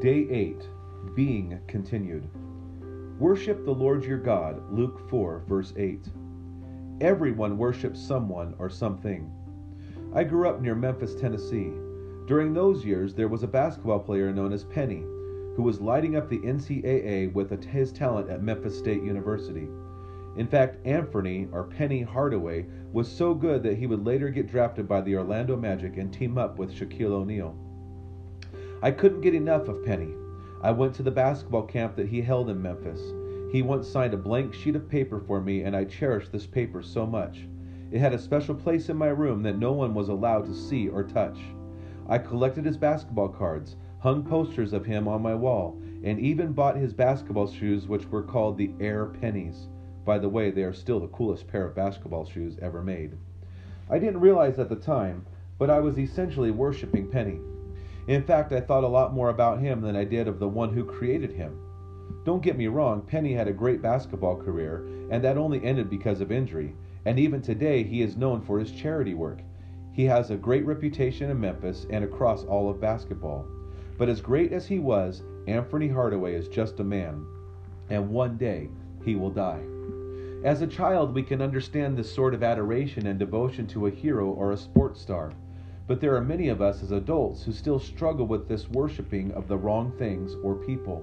Day 8 Being Continued. Worship the Lord your God, Luke 4, verse 8. Everyone worships someone or something. I grew up near Memphis, Tennessee. During those years, there was a basketball player known as Penny who was lighting up the NCAA with his talent at Memphis State University. In fact, Anthony, or Penny Hardaway, was so good that he would later get drafted by the Orlando Magic and team up with Shaquille O'Neal. I couldn't get enough of Penny. I went to the basketball camp that he held in Memphis. He once signed a blank sheet of paper for me, and I cherished this paper so much. It had a special place in my room that no one was allowed to see or touch. I collected his basketball cards, hung posters of him on my wall, and even bought his basketball shoes, which were called the Air Pennies. By the way, they are still the coolest pair of basketball shoes ever made. I didn't realize at the time, but I was essentially worshiping Penny. In fact, I thought a lot more about him than I did of the one who created him. Don't get me wrong, Penny had a great basketball career, and that only ended because of injury, and even today he is known for his charity work. He has a great reputation in Memphis and across all of basketball. But as great as he was, Anthony Hardaway is just a man, and one day he will die. As a child, we can understand this sort of adoration and devotion to a hero or a sports star. But there are many of us as adults who still struggle with this worshiping of the wrong things or people.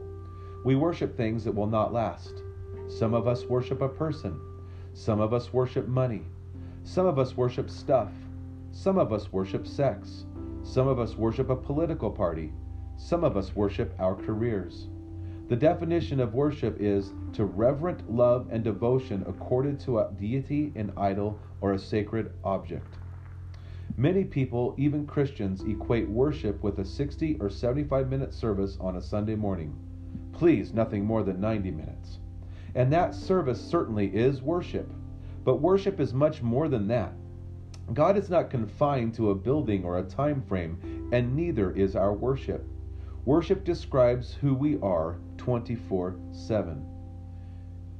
We worship things that will not last. Some of us worship a person. Some of us worship money. Some of us worship stuff. Some of us worship sex. Some of us worship a political party. Some of us worship our careers. The definition of worship is to reverent love and devotion accorded to a deity, an idol, or a sacred object. Many people, even Christians, equate worship with a 60 or 75 minute service on a Sunday morning. Please, nothing more than 90 minutes. And that service certainly is worship. But worship is much more than that. God is not confined to a building or a time frame, and neither is our worship. Worship describes who we are 24 7.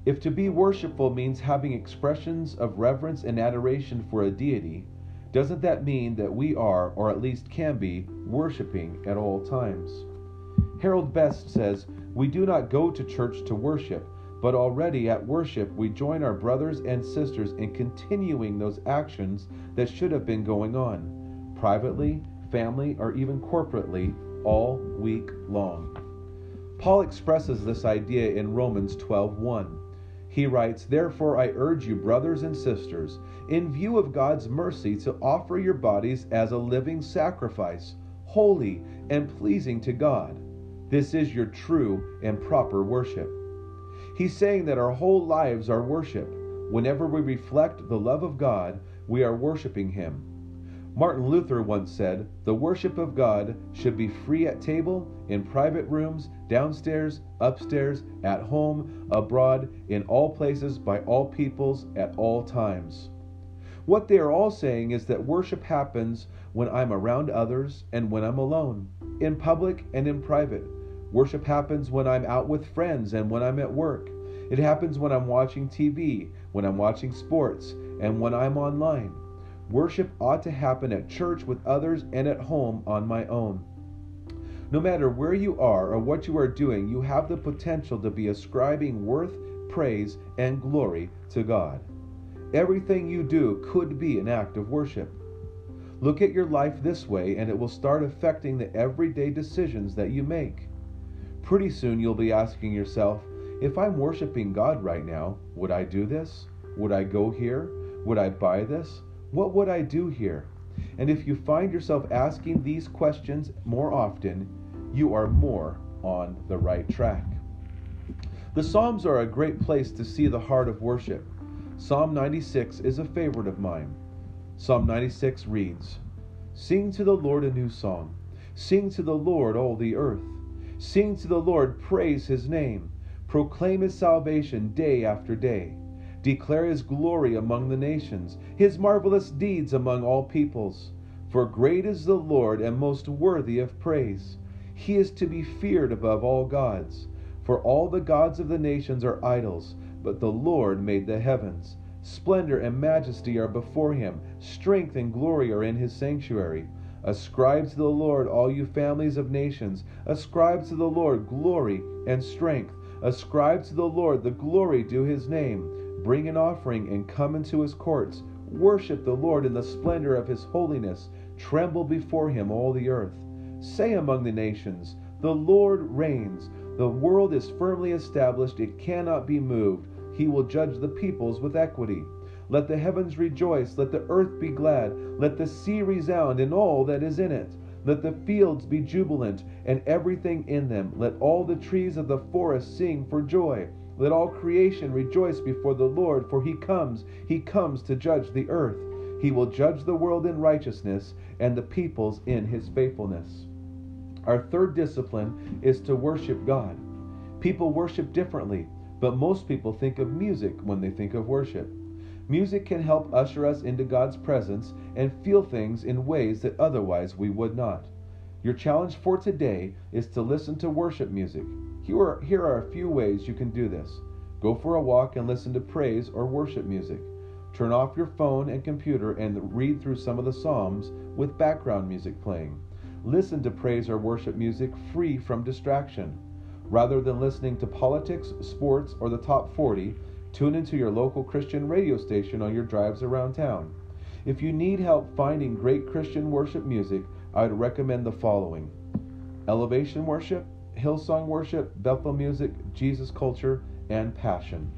If to be worshipful means having expressions of reverence and adoration for a deity, doesn't that mean that we are, or at least can be, worshiping at all times? Harold Best says, We do not go to church to worship, but already at worship we join our brothers and sisters in continuing those actions that should have been going on, privately, family, or even corporately, all week long. Paul expresses this idea in Romans 12:1. He writes, Therefore I urge you, brothers and sisters, in view of God's mercy, to offer your bodies as a living sacrifice, holy and pleasing to God. This is your true and proper worship. He's saying that our whole lives are worship. Whenever we reflect the love of God, we are worshiping Him. Martin Luther once said, The worship of God should be free at table, in private rooms, downstairs, upstairs, at home, abroad, in all places, by all peoples, at all times. What they are all saying is that worship happens when I'm around others and when I'm alone, in public and in private. Worship happens when I'm out with friends and when I'm at work. It happens when I'm watching TV, when I'm watching sports, and when I'm online. Worship ought to happen at church with others and at home on my own. No matter where you are or what you are doing, you have the potential to be ascribing worth, praise, and glory to God. Everything you do could be an act of worship. Look at your life this way, and it will start affecting the everyday decisions that you make. Pretty soon you'll be asking yourself, if I'm worshiping God right now, would I do this? Would I go here? Would I buy this? What would I do here? And if you find yourself asking these questions more often, you are more on the right track. The Psalms are a great place to see the heart of worship. Psalm 96 is a favorite of mine. Psalm 96 reads Sing to the Lord a new song. Sing to the Lord, all the earth. Sing to the Lord, praise his name. Proclaim his salvation day after day. Declare his glory among the nations, his marvelous deeds among all peoples. For great is the Lord and most worthy of praise. He is to be feared above all gods. For all the gods of the nations are idols, but the Lord made the heavens. Splendor and majesty are before him, strength and glory are in his sanctuary. Ascribe to the Lord, all you families of nations. Ascribe to the Lord glory and strength. Ascribe to the Lord the glory due his name. Bring an offering and come into his courts. Worship the Lord in the splendor of his holiness. Tremble before him, all the earth. Say among the nations, The Lord reigns. The world is firmly established, it cannot be moved. He will judge the peoples with equity. Let the heavens rejoice, let the earth be glad, let the sea resound and all that is in it. Let the fields be jubilant and everything in them. Let all the trees of the forest sing for joy. Let all creation rejoice before the Lord, for he comes, he comes to judge the earth. He will judge the world in righteousness and the peoples in his faithfulness. Our third discipline is to worship God. People worship differently, but most people think of music when they think of worship. Music can help usher us into God's presence and feel things in ways that otherwise we would not. Your challenge for today is to listen to worship music. Here are, here are a few ways you can do this. Go for a walk and listen to praise or worship music. Turn off your phone and computer and read through some of the Psalms with background music playing. Listen to praise or worship music free from distraction. Rather than listening to politics, sports, or the top 40, Tune into your local Christian radio station on your drives around town. If you need help finding great Christian worship music, I would recommend the following Elevation Worship, Hillsong Worship, Bethel Music, Jesus Culture, and Passion.